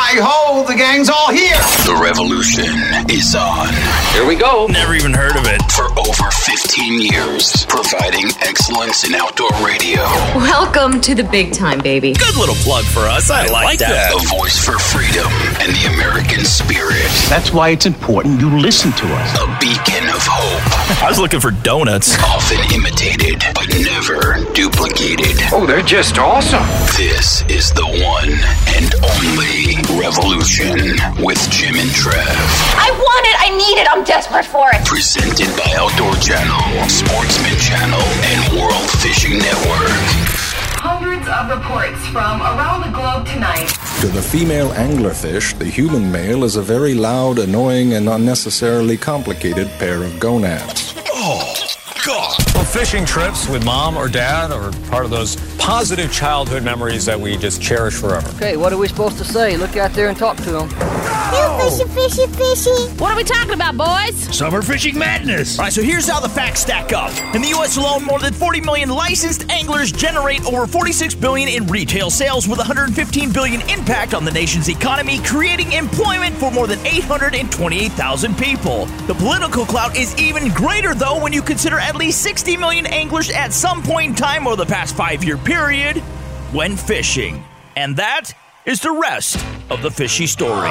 Hi ho, the gang's all here. The revolution is on. Here we go. Never even heard of it. For over 15 years, providing excellence in outdoor radio. Welcome to the big time, baby. Good little plug for us. I, like, like that. A voice for freedom and the American spirit. That's why it's important you listen to us. A beacon of hope. I was looking for donuts. Often imitated, but never duplicated. Oh, they're just awesome. This is the one and only Revolution with Jim and Trav. I want it. I need it. I'm desperate for it. Presented by Outdoor Channel, Sportsman Channel, and World Fishing Network. Hundreds of reports from around the globe tonight. To the female anglerfish, the human male is a very loud, annoying, and unnecessarily complicated pair of gonads. Oh, God. Well, fishing trips with mom or dad or part of those positive childhood memories that we just cherish forever. Okay, what are we supposed to say? Look out there and talk to them. Fishy, fishy, fishy. What are we talking about, boys? Summer fishing madness. All right, so here's how the facts stack up. In the U.S. alone, more than 40 million licensed anglers generate over 46 billion in retail sales, with 115 billion impact on the nation's economy, creating employment for more than 828,000 people. The political clout is even greater, though, when you consider at least 60 million anglers at some point in time over the past five-year period went fishing, and that is the rest of the fishy story.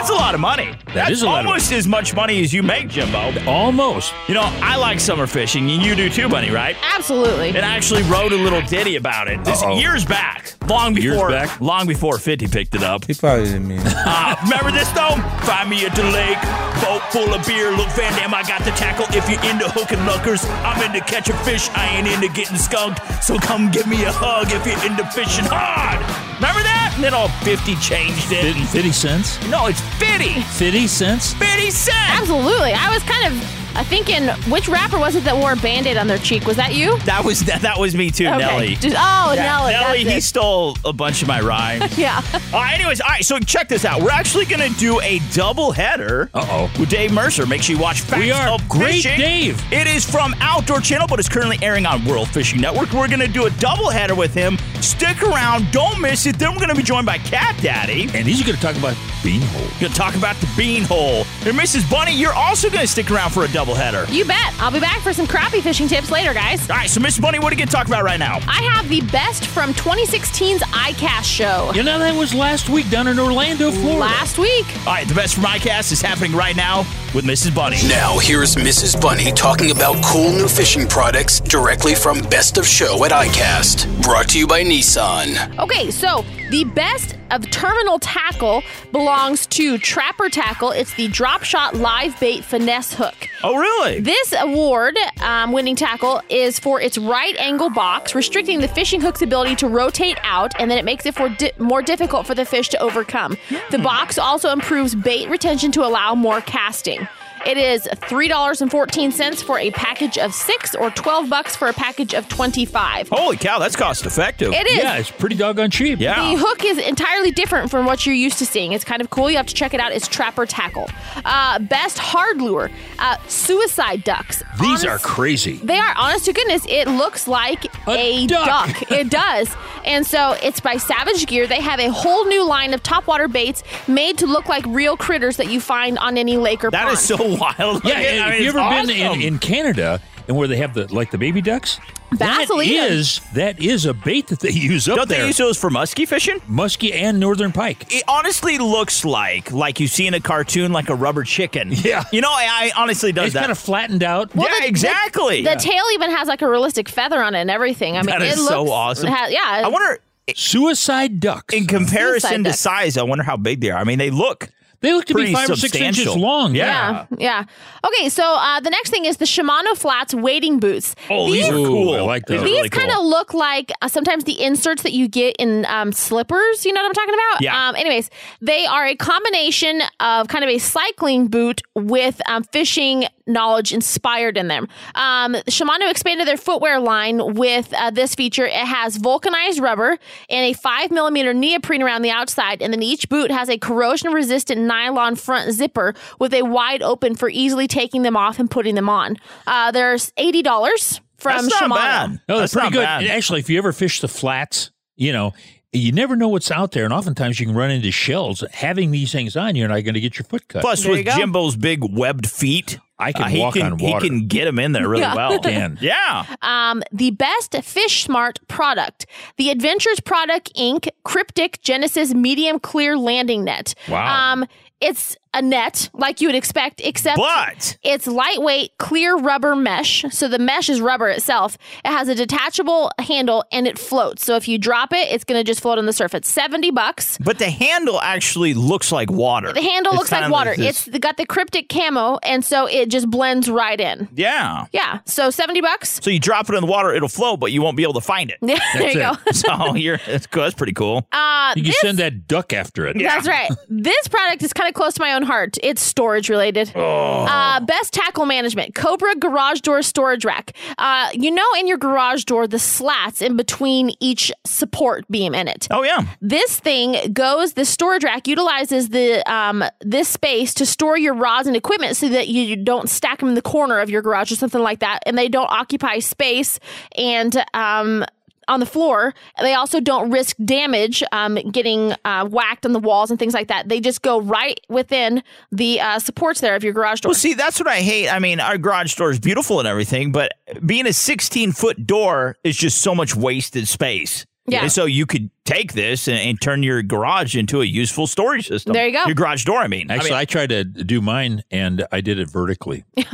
That's a lot of money. That's is a lot of almost as much money as you make, Jimbo. Almost. You know, I like summer fishing, and you do too, Bunny, right? Absolutely. And I actually wrote a little ditty about it. This Uh-oh. years back, long Years before, back? long before Fifty picked it up. He probably didn't mean it. Uh, remember this though? Find me at the lake, boat full of beer. Look, Van Dam, I got the tackle. If you're into hooking lookers, I'm into catching fish. I ain't into getting skunked. So come give me a hug if you're into fishing hard. Remember that? And then all 50 changed it. 50, 50 cents? No, it's 50. 50 cents? 50 cents. Absolutely. I was kind of uh, thinking, which rapper was it that wore a band aid on their cheek? Was that you? That was that, that was me too, Okay. Nelly. Just- oh, Yeah, Nelly. Nelly, he it. stole a bunch of my rhymes. Yeah. All right, anyways, all right, so check this out. We're actually going to do a double header Uh-oh. with Dave Mercer. Make sure you watch Facts We are. of Great Fishing. Dave. It is from Outdoor Channel, but it's currently airing on World Fishing Network. We're going to do a double header with him. Stick around. Don't miss it. Then we're going to be joined by Cat Daddy. And he's going to talk about beanhole. Going to talk about the beanhole. And Mrs. Bunny, you're also going to stick around for a double header. You bet. I'll be back for some crappie fishing tips later, guys. All right, so Mrs. Bunny, what are you going to talk about right now? I have the best from 2016's iCast show. You know, that was last week down in Orlando, Florida. Last week. All right, the best from iCast is happening right now with Mrs. Bunny. Now, here's Mrs. Bunny talking about cool new fishing products directly from Best of Show at iCast. Brought to you by Nissan. Okay, so the best of terminal tackle belongs to Trapper Tackle. It's the drop shot live bait finesse hook. Oh, really? This award um, winning tackle is for its right angle box, restricting the fishing hook's ability to rotate out, and then it makes it for di- more difficult for the fish to overcome. The box also improves bait retention to allow more casting. It is $3.14 for a package of six or 12 bucks for a package of 25. Holy cow, that's cost effective. It is. Yeah, it's pretty doggone cheap. Yeah. The hook is entirely different from what you're used to seeing. It's kind of cool. You have to check it out. It's Trapper Tackle. Uh, best hard lure, uh, Suicide Ducks. These are crazy. They are, honest to goodness, it looks like A a, duck. duck. It does. And so it's by Savage Gear. They have a whole new line of topwater baits made to look like real critters that you find on any lake or That pond. is so wild. Yeah, I and mean, have you it's ever been in, in Canada and where they have the like the baby ducks? That Vaseline. is that is a bait that they use up Don't there. they use those for muskie fishing? muskie and northern pike. It honestly looks like like you see in a cartoon, like a rubber chicken. Yeah. you know, I, I honestly does It's that. kind of flattened out. Well, yeah, the- the- exactly. The tail even has like a realistic feather on it and everything. I mean, That is it looks so awesome. it has- yeah. I wonder, Suicide ducks. in comparison Suicide to ducks. size, I wonder how big they are. I mean, they look They look to Pretty be five or six inches long. Yeah. Yeah. Okay, so uh, the next thing is the Shimano Flats wading boots. Oh, these, are cool. I like These those. These really kind of cool. look like uh, sometimes the inserts that you get in um, slippers. You know what I'm talking about? Yeah. Um, anyways, they are a combination of kind of a cycling boot with um, fishing knowledge inspired in them. Um, Shimano expanded their footwear line with uh, this feature. It has vulcanized rubber and a five millimeter neoprene around the outside, and then each boot has a corrosion resistant nylon front zipper with a wide open for easily taking them off and putting them on. Uh, there's eighty dollars from That's not Shimano. bad. No, that's, That's pretty not good. bad. Actually, if you ever fish the flats, you know, you never know what's out there, and oftentimes you can run into shells. Having these things on, you're not going to get your foot cut. Plus, There with. Jimbo's big webbed feet, I can uh, walk can, on water. He can get them in there really Yeah. well. Can. Yeah. um, the best Fish Smart product, the Adventures Product Inc. Cryptic Genesis Medium Clear Landing Net. Wow. Um, it's a net like you would expect, except But it's lightweight, clear rubber mesh. So the mesh is rubber itself. It has a detachable handle and it floats. So if you drop it, it's going to just float on the surface. 70 bucks. but the handle actually looks like water. The handle It's looks like water. this- It's got the cryptic camo, and so it just blends right in. yeah. Yeah. So 70 bucks. So you drop it in the water, it'll float, but you won't be able to find it. Yeah, there you go. it. so you're that's cool. That's pretty cool. Uh, you can this- send that duck after it. That's right. This product is kind of close to my own heart. It's storage related. Oh. Uh, best tackle management Cobra garage door storage rack. Uh, you know, in your garage door, the slats in between each support beam in it. Oh yeah. This thing goes. The storage rack utilizes the um, this space to store your rods and equipment so that you don't stack them in the corner of your garage or something like that, and they don't occupy space and um, on the floor. They also don't risk damage, um, getting uh, whacked on the walls and things like that. They just go right within the uh, supports there of your garage door. Well, see, that's what I hate. I mean, our garage door is beautiful and everything, but being a 16 foot door is just so much wasted space. Yeah. And so you could take this and, and turn your garage into a useful storage system. There you go. Your garage door, I mean. Actually, I I, tried to do mine, and I did it vertically.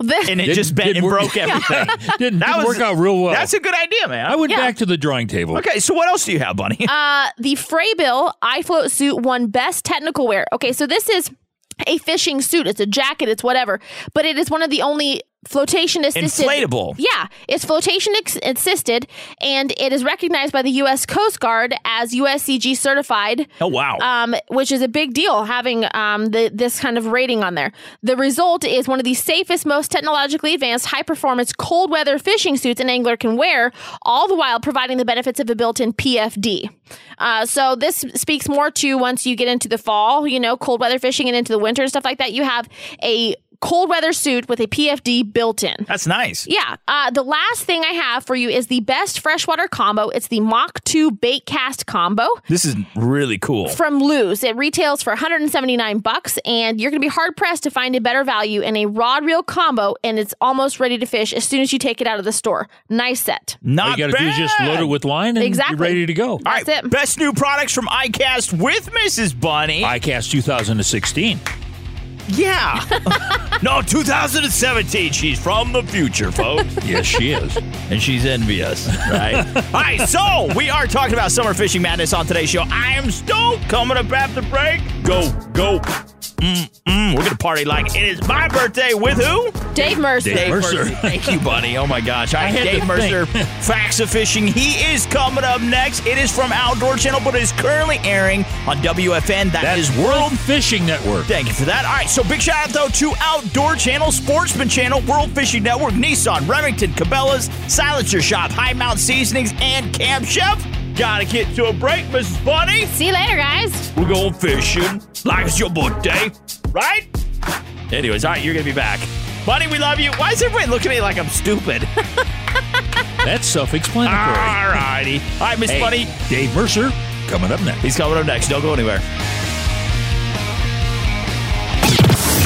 This- and it Didn't- just bent and work. broke everything. didn't didn't was- work out real well. That's a good idea, man. I went Yeah. back to the drawing table. Okay, so what else do you have, Bunny? Uh, the Frabill iFloat suit won best technical wear. Okay, so this is a fishing suit. It's a jacket. It's whatever, but it is one of the only flotation assisted Inflatable. Yeah, it's flotation ex- assisted, and it is recognized by the U.S. Coast Guard as USCG certified. Oh, wow. Um, which is a big deal having um the this kind of rating on there. The result is one of the safest, most technologically advanced, high performance cold weather fishing suits an angler can wear, all the while providing the benefits of a built in PFD. Uh, so this speaks more to once you get into the fall, you know, cold weather fishing and into the winter and stuff like that. You have a cold weather suit with a PFD built in. That's nice. Yeah. Uh, the last thing I have for you is the best freshwater combo. It's the Mach 2 bait cast combo This is really cool. from Lew's. It retails for 179 bucks, and you're going to be hard pressed to find a better value in a rod reel combo, and it's almost ready to fish as soon as you take it out of the store. Nice set. All Not you got to bad. do is just load it with line and Exactly. you're ready to go. All right, it. best new products from iCast with Mrs. Bunny. ICAST 2016. Yeah. no, 2017. She's from the future, folks. Yes, she is. and she's envious, right? All right, so we are talking about summer fishing madness on today's show. I am stoked. Coming up after break. Go, go. Mm-mm. We're gonna party like it is my birthday with who? Dave Mercer. Dave Mercer. Thank you, buddy. Oh my gosh. I, I had Dave Mercer, Facts of Fishing. He is coming up next. It is from Outdoor Channel, but it is currently airing on WFN. That's World World Fishing Network. Thank you for that. All right, so big shout out though to Outdoor Channel, Sportsman Channel, World Fishing Network, Nissan, Remington, Cabela's, Silencer Shop, High Mountain Seasonings, and Camp Chef. Gotta get to a break, Mrs. Bunny. See you later, guys. We're going fishing like it's your birthday, right? Anyways, all right, you're gonna be back. Bunny, we love you. Why is everybody looking at me like I'm stupid? That's self-explanatory. all righty. All right, Miss Hey, Bunny. Dave Mercer coming up next. He's coming up next. Don't go anywhere.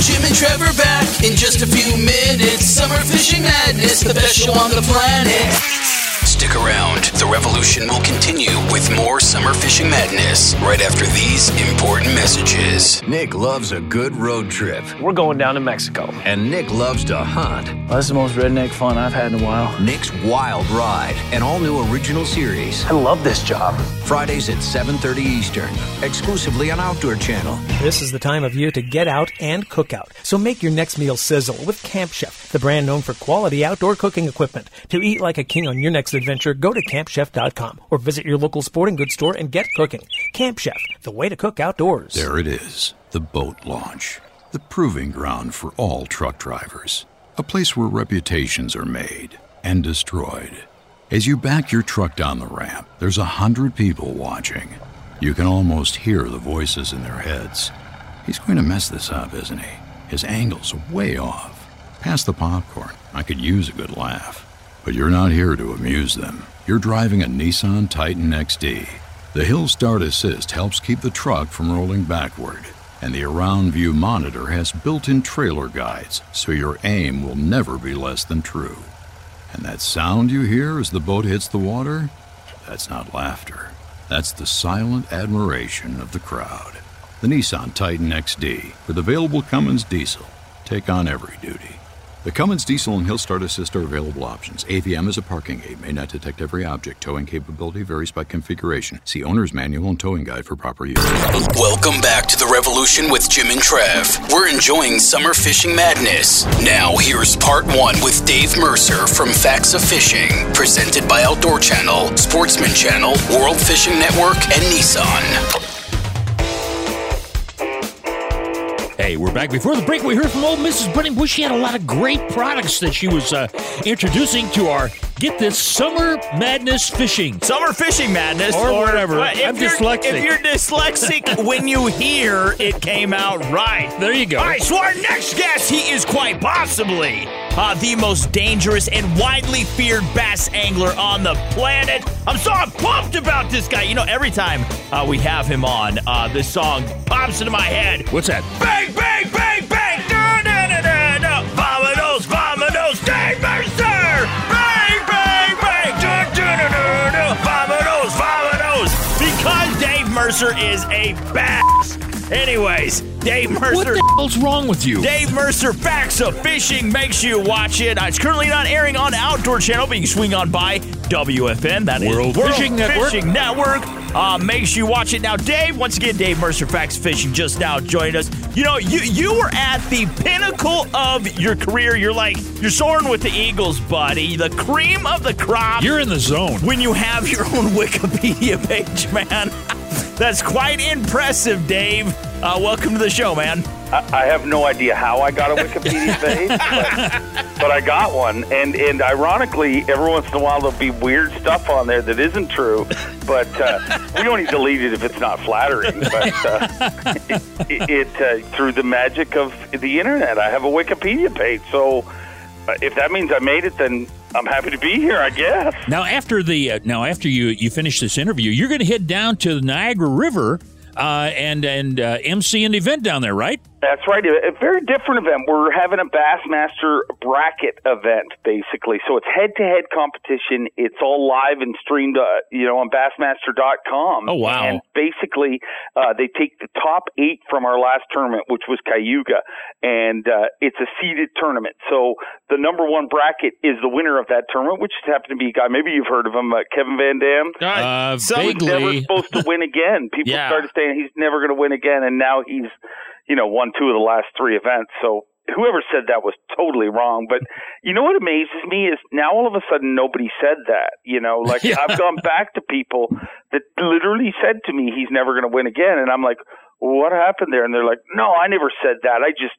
Jim and Trevor back in just a few minutes. Summer fishing madness, the best show on the planet. Stick around. The revolution will continue with more Summer Fishing Madness right after these important messages. Nick loves a good road trip. We're going down to Mexico. And Nick loves to hunt. Well, that's the most redneck fun I've had in a while. Nick's Wild Ride, an all-new original series. I love this job. Fridays at 7.30 Eastern, exclusively on Outdoor Channel. This is the time of year to get out and cook out. So make your next meal sizzle with Camp Chef, the brand known for quality outdoor cooking equipment. To eat like a king on your next adventure, go to campchef.com or visit your local sporting goods store and get cooking. Camp Chef, the way to cook outdoors. There it is, the boat launch, the proving ground for all truck drivers, a place where reputations are made and destroyed. As you back your truck down the ramp, there's a hundred people watching. You can almost hear the voices in their heads. He's going to mess this up, isn't he? His angle's way off. Pass the popcorn. I could use a good laugh. But you're not here to amuse them. You're driving a Nissan Titan XD. The Hill Start Assist helps keep the truck from rolling backward, and the Around View monitor has built in trailer guides, so your aim will never be less than true. And that sound you hear as the boat hits the water? That's not laughter. That's the silent admiration of the crowd. The Nissan Titan XD with available Cummins diesel. Take on every duty. The Cummins diesel and Hill Start Assist are available options. AVM is a parking aid, may not detect every object. Towing capability varies by configuration. See owner's manual and towing guide for proper use. Welcome back to the Revolution with Jim and Trav. We're enjoying summer fishing madness. Now, here's part one with Dave Mercer from Facts of Fishing, presented by Outdoor Channel, Sportsman Channel, World Fishing Network, and Nissan. Hey, we're back. Before the break, we heard from old Mrs. Bunny Bush. She had a lot of great products that she was uh, introducing to our, get this, summer madness fishing. Summer fishing madness. Or, whatever. Well, if I'm dyslexic. If you're dyslexic, when you hear it came out right. There you go. All right, so our next guest, he is quite possibly uh, the most dangerous and widely feared bass angler on the planet. I'm so pumped about this guy. You know, every time uh, we have him on, uh, this song pops into my head. What's that? Bang, bang, bang, bang! Vamonos, vamonos, Dave Mercer is a bass. Anyways, Dave Mercer. What the hell's wrong with you? Dave Mercer, Facts of Fishing. Make sure you watch it. Uh, It's currently not airing on Outdoor Channel, but you can swing on by WFN. That is World Fishing Network. Fishing Network. Uh, make sure you watch it now. Dave, once again, Dave Mercer, Facts of Fishing, just now joined us. You know, you you were at the pinnacle of your career. You're like, you're soaring with the Eagles, buddy. The cream of the crop. You're in the zone. When you have your own Wikipedia page, man. That's quite impressive, Dave. Uh, welcome to the show, man. I, I have no idea how I got a Wikipedia page, but, but I got one. And and ironically, every once in a while there'll be weird stuff on there that isn't true, but uh, we only delete it if it's not flattering. But uh, it, it uh, through the magic of the internet, I have a Wikipedia page. So uh, if that means I made it, then I'm happy to be here. I guess. Now, after the uh, now after you you finish this interview, you're going to head down to the Niagara River uh, and and uh, MC an event down there, right? That's right. A a very different event. We're having a Bassmaster bracket event, basically. So it's head-to-head competition. It's all live and streamed, uh, you know, on Bassmaster.com. Oh, wow. And basically, uh, they take the top eight from our last tournament, which was Cayuga, and uh, it's a seeded tournament. So the number one bracket is the winner of that tournament, which happened to be a guy. Maybe you've heard of him, uh, Kevin Van Dam. Uh, He was never supposed to win again. People Yeah. started saying he's never going to win again, and now he's, you know, won two of the last three events. So whoever said that was totally wrong. But you know what amazes me is now all of a sudden nobody said that. You know, like Yeah. I've gone back to people that literally said to me he's never going to win again, and I'm like. What happened there? And they're like, "No, I never said that. I just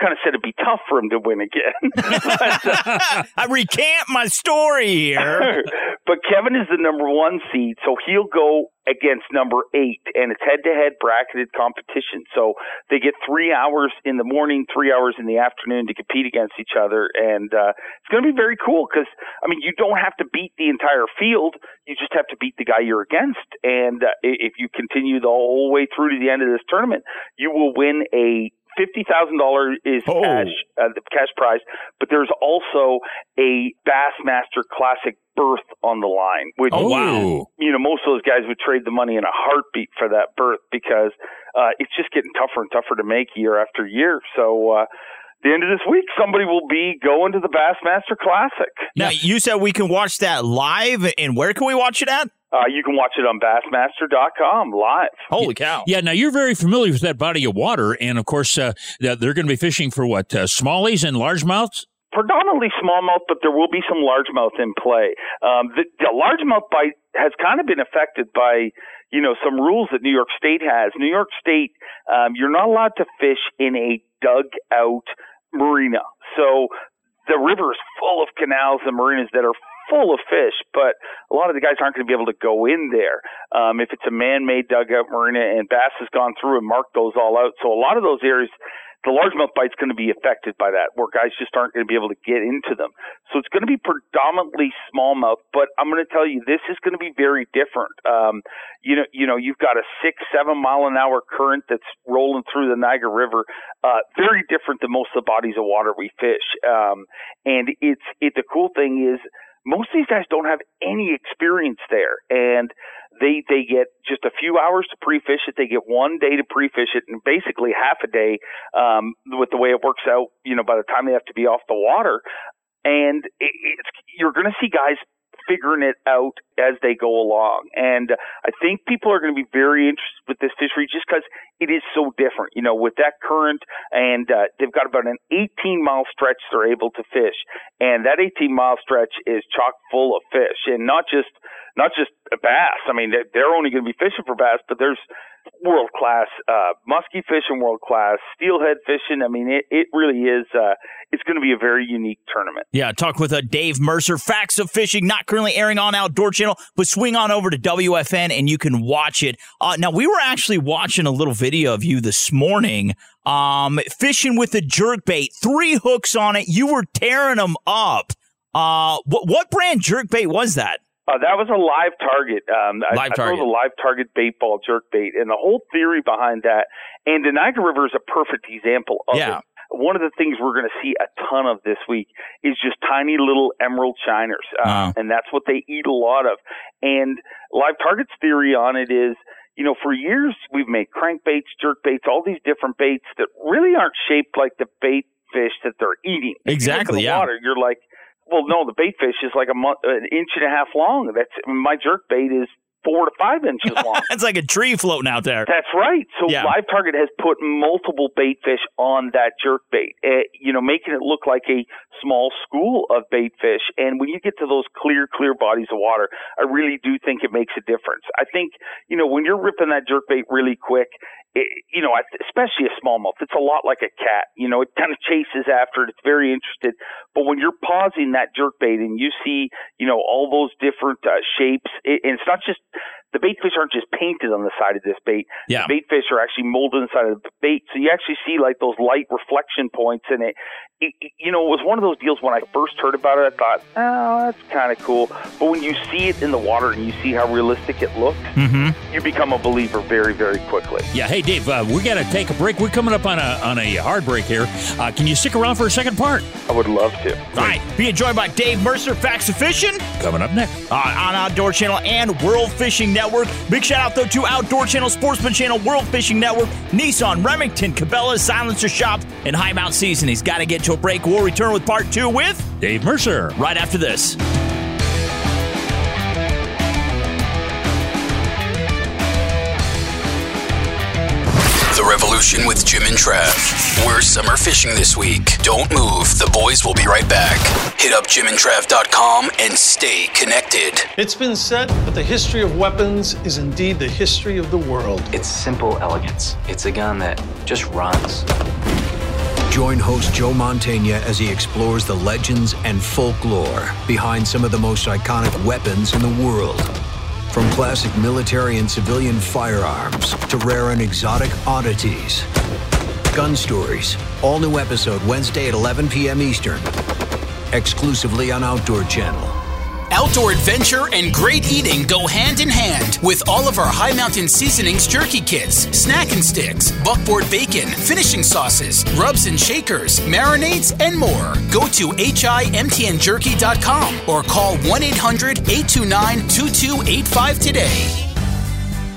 kind of said it'd be tough for him to win again." But, uh, I recant my story here. but Kevin is the number one seed, so he'll go against number eight, and it's head to head bracketed competition. So they get three hours in the morning, three hours in the afternoon to compete against each other, and uh, it's going to be very cool because I mean you don't have to beat the entire field, you just have to beat the guy you're against, and uh, if you continue the whole way through to the end of this tournament, you will win a fifty thousand dollars is cash, uh, the cash prize, but there's also a Bassmaster Classic berth on the line. Which, Oh, wow. You know, most of those guys would trade the money in a heartbeat for that berth because uh, it's just getting tougher and tougher to make year after year. So. uh the end of this week, somebody will be going to the Bassmaster Classic. Now, you said we can watch that live, and where can we watch it at? Uh, you can watch it on Bassmaster.com live. Holy cow. Yeah, now you're very familiar with that body of water, and of course, uh, they're going to be fishing for what, uh, smallies and largemouths? predominantly smallmouth, but there will be some largemouth in play. Um, the, the largemouth bite has kind of been affected by, you know, some rules that New York State has. New York State, um, you're not allowed to fish in a dug out marina. So the river is full of canals and marinas that are full of fish, but a lot of the guys aren't going to be able to go in there. Um, if it's a man-made dugout marina and bass has gone through and marked those all out, so a lot of those areas, the largemouth bite's going to be affected by that, where guys just aren't going to be able to get into them. So it's going to be predominantly smallmouth, but I'm going to tell you this is going to be very different. Um, you know, you know, you've got a six, seven mile an hour current that's rolling through the Niagara River. Uh, very different than most of the bodies of water we fish. Um, and it's it. The cool thing is most of these guys don't have any experience there and they they get just a few hours to pre-fish it. They get one day to pre-fish it and basically half a day um with the way it works out you know by the time they have to be off the water. And it, it's you're going to see guys figuring it out as they go along. And I think people are going to be very interested with this fishery just because it is so different, you know, with that current and uh, they've got about an 18 mile stretch they're able to fish. And that 18 mile stretch is chock full of fish and not just, not just bass. I mean, they're- they're only going to be fishing for bass, but there's world class, uh, musky fishing, world class, steelhead fishing. I mean, it, it really is, uh, it's going to be a very unique tournament. Yeah, talk with uh, Dave Mercer, Facts of Fishing, not currently airing on Outdoor Channel, but swing on over to WFN and you can watch it. Uh, now, we were actually watching a little video of you this morning um, fishing with a jerkbait, three hooks on it. You were tearing them up. Uh, what, what brand jerkbait was that? Uh, that was a live target. Um, I, Live I target. the live target bait ball jerk bait, and the whole theory behind that. And the Niagara River is a perfect example of Yeah. it. One of the things we're going to see a ton of this week is just tiny little emerald shiners, uh, Wow. and that's what they eat a lot of. And live target's theory on it is, you know, for years we've made crankbaits, jerk baits, all these different baits that really aren't shaped like the bait fish that they're eating. If you Exactly, the yeah. Water, you're like, well, no, the bait fish is like a month, an inch and a half long. That's my jerk bait is four to five inches long. It's like a tree floating out there. That's right. So Yeah. Live Target has put multiple bait fish on that jerk bait, uh, you know, making it look like a small school of bait fish. And when you get to those clear, clear bodies of water, I really do think it makes a difference. I think, you know, when you're ripping that jerk bait really quick, it, you know, especially a smallmouth, it's a lot like a cat. You know, it kind of chases after it. It's very interested. But when you're pausing that jerk bait and you see, you know, all those different uh, shapes, it, and it's not just the bait fish aren't just painted on the side of this bait. Yeah. The bait fish are actually molded inside of the bait, so you actually see like those light reflection points in it. it, it- you know, it was one of those deals when I first heard about it. I thought, oh, that's kind of cool. But when you see it in the water and you see how realistic it looks, Mm-hmm. you become a believer very, very quickly. Yeah, hey Dave, uh, we got to take a break. We're coming up on a on a hard break here. Uh, can you stick around for a second part? I would love to. All right, being joined by Dave Mercer, Facts of Fishing. Coming up next. uh, on Outdoor Channel and World Fishing Network. Big shout out though to Outdoor Channel, Sportsman Channel, World Fishing Network, Nissan, Remington, Cabela's, Silencer Shop, and High Mount Season. He's Got to get to a break. We'll return with part two with Dave Mercer right after this. The with Jim and Trav. We're summer fishing this week. Don't move. The boys will be right back. Hit up jimandtrav.com and stay connected. It's been said that the history of weapons is indeed the history of the world. It's simple elegance. It's a gun that just runs. Join host Joe Mantegna as he explores the legends and folklore behind some of the most iconic weapons in the world. From classic military and civilian firearms to rare and exotic oddities. Gun Stories, all new episode Wednesday at 11 p.m. Eastern. Exclusively on Outdoor Channel. Outdoor adventure and great eating go hand in hand with all of our High Mountain Seasonings jerky kits, snack and sticks, buckboard bacon, finishing sauces, rubs and shakers, marinades, and more. Go to himtnjerky.com or call 1 800 829 2285 today.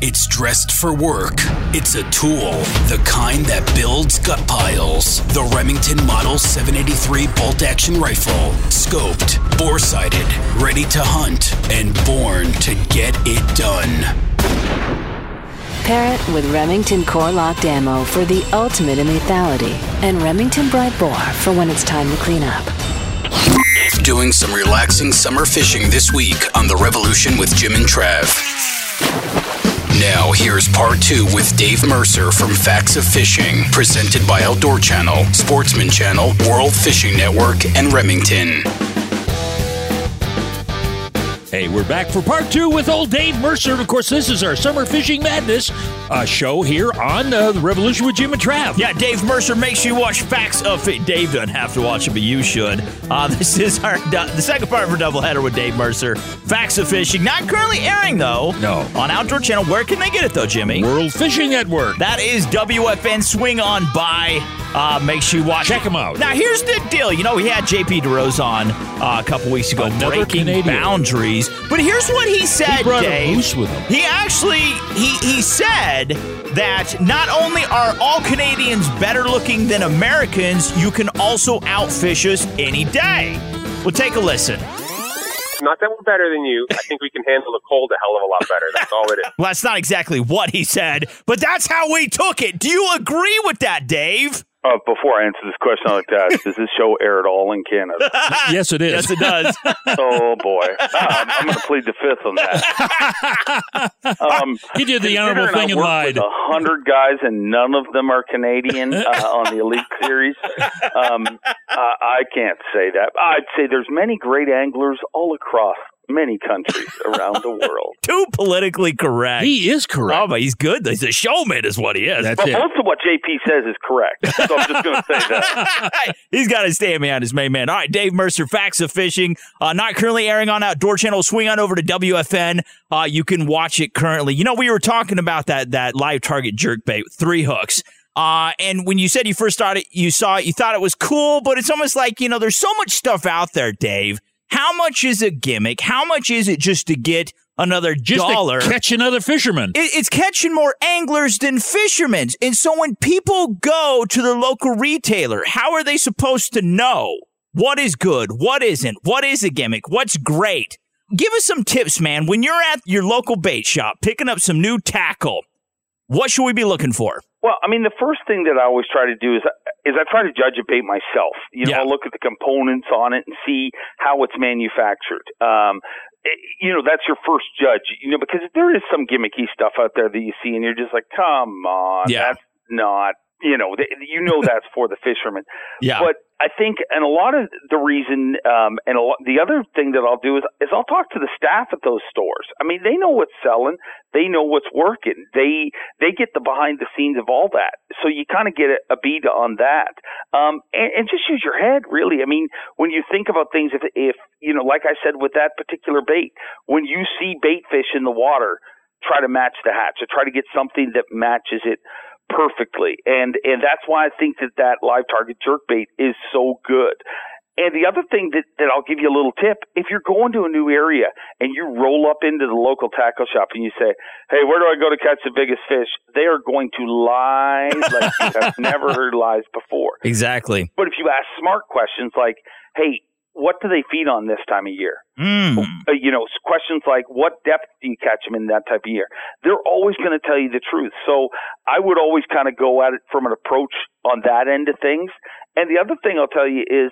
It's dressed for work. It's a tool, the kind that builds gut piles. The Remington Model 783 bolt action rifle. Scoped, bore sighted, ready to hunt, and born to get it done. Pair it with Remington Core-Lokt Ammo for the ultimate in lethality, and Remington Bright Bore for when it's time to clean up. Doing some relaxing summer fishing this week on The Revolution with Jim and Trav. Now, here's part two with Dave Mercer from Facts of Fishing, presented by Outdoor Channel, Sportsman Channel, World Fishing Network, and Remington. Hey, we're back for part two with old Dave Mercer. And of course, this is our Summer Fishing Madness uh, show here on uh, The Revolution with Jim and Trav. Yeah, Dave Mercer makes you watch Facts of It. Dave doesn't have to watch it, but you should. Uh, this is our the second part of our doubleheader with Dave Mercer. Facts of Fishing, not currently airing though. No. On Outdoor Channel. Where can they get it though, Jimmy? World Fishing Network. That is WFN. Swing on by. Uh, make sure you watch. Check them out. Now, here's the deal. You know, we had JP DeRose on uh, a couple weeks ago, Another breaking Canadian. boundaries. But here's what he said, He brought a Dave. moose with him. He actually he he said that not only are all Canadians better looking than Americans, you can also outfish us any day. Well, take a listen. Not that we're better than you. I think we can handle the cold a hell of a lot better. That's all it is. Well, that's not exactly what he said, but that's how we took it. Do you agree with that, Dave? Uh, before I answer this question, I'd like to ask: Does this show air at all in Canada? yes, it is. Yes, it does. oh boy, um, I'm going to plead the fifth on that. Um, He did the honorable thing I and lied. A hundred guys, and none of them are Canadian uh, on the Elite Series. Um, uh, I can't say that. I'd say there's many great anglers all across many countries around the world. Too politically correct. He is correct. Oh, but he's good. He's a showman, is what he is. That's But it. most of what JP says is correct, so I'm just going to say that. He's got to stand behind his main man. All right, Dave Mercer, Facts of Fishing. Uh, not currently airing on Outdoor Channel. Swing on over to WFN. Uh, you can watch it currently. You know, we were talking about that that live target jerk bait, three hooks. Uh, and when you said you first started, you saw it, you thought it was cool, but it's almost like, you know, there's so much stuff out there, Dave. How much is a gimmick? How much is it just to get another Just dollar? to catch another fisherman. It- it's catching more anglers than fishermen. And so when people go to the local retailer, how are they supposed to know what is good, what isn't, what is a gimmick, what's great? Give us some tips, man. When you're at your local bait shop picking up some new tackle, what should we be looking for? Well, I mean, the first thing that I always try to do is is I try to judge a bait myself. You know, Yeah. I'll look at the components on it and see how it's manufactured. Um, it- you know, that's your first judge. You know, because there is some gimmicky stuff out there that you see, and you're just like, come on, Yeah. that's not. You know, you know that's for the fishermen. Yeah. But I think, and a lot of the reason, um, and a lot, the other thing that I'll do is, is I'll talk to the staff at those stores. I mean, they know what's selling, they know what's working, they they get the behind the scenes of all that. So you kind of get a, a beat on that, um, and, and just use your head, really. I mean, when you think about things, if if you know, like I said with that particular bait, when you see bait fish in the water, try to match the hatch, or try to get something that matches it perfectly. And and that's why I think that that live target jerk bait is so good. And the other thing that, that I'll give you a little tip, if you're going to a new area and you roll up into the local tackle shop and you say, Hey, where do I go to catch the biggest fish? They are going to lie like you have never heard lies before. Exactly. But if you ask smart questions like, Hey, what do they feed on this time of year? Mm. you know, questions like what depth do you catch them in that type of year? They're always going to tell you the truth. So I would always kind of go at it from an approach on that end of things. And the other thing I'll tell you is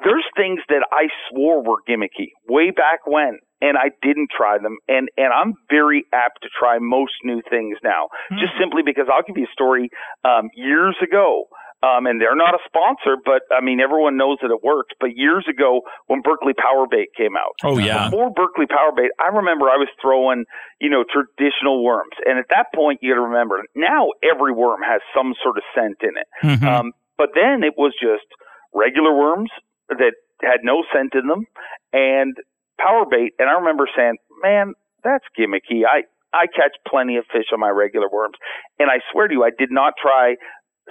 there's things that I swore were gimmicky way back when. And I didn't try them, and and I'm very apt to try most new things now, just simply because I'll give you a story. Um, years ago, Um, and they're not a sponsor, but I mean, everyone knows that it works. But years ago, when Berkley Power Bait came out, Oh, yeah. before Berkley Power Bait, I remember I was throwing, you know, traditional worms. And at that point, you got to remember, now every worm has some sort of scent in it. Mhm. Um, but then it was just regular worms that had no scent in them and power bait. And I remember saying, man, that's gimmicky. I, I catch plenty of fish on my regular worms. And I swear to you, I did not try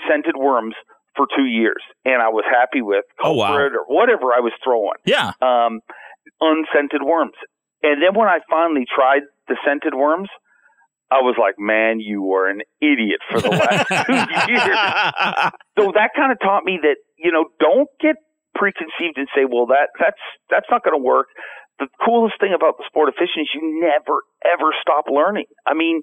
scented worms for two years. And I was happy with Oh, wow. or whatever I was throwing. Yeah. Um, unscented worms. And then when I finally tried the scented worms, I was like, man, you were an idiot for the last two years. So that kind of taught me that, you know, don't get preconceived and say, well, that, that's, that's not going to work. The coolest thing about the sport of fishing is you never, ever stop learning. I mean,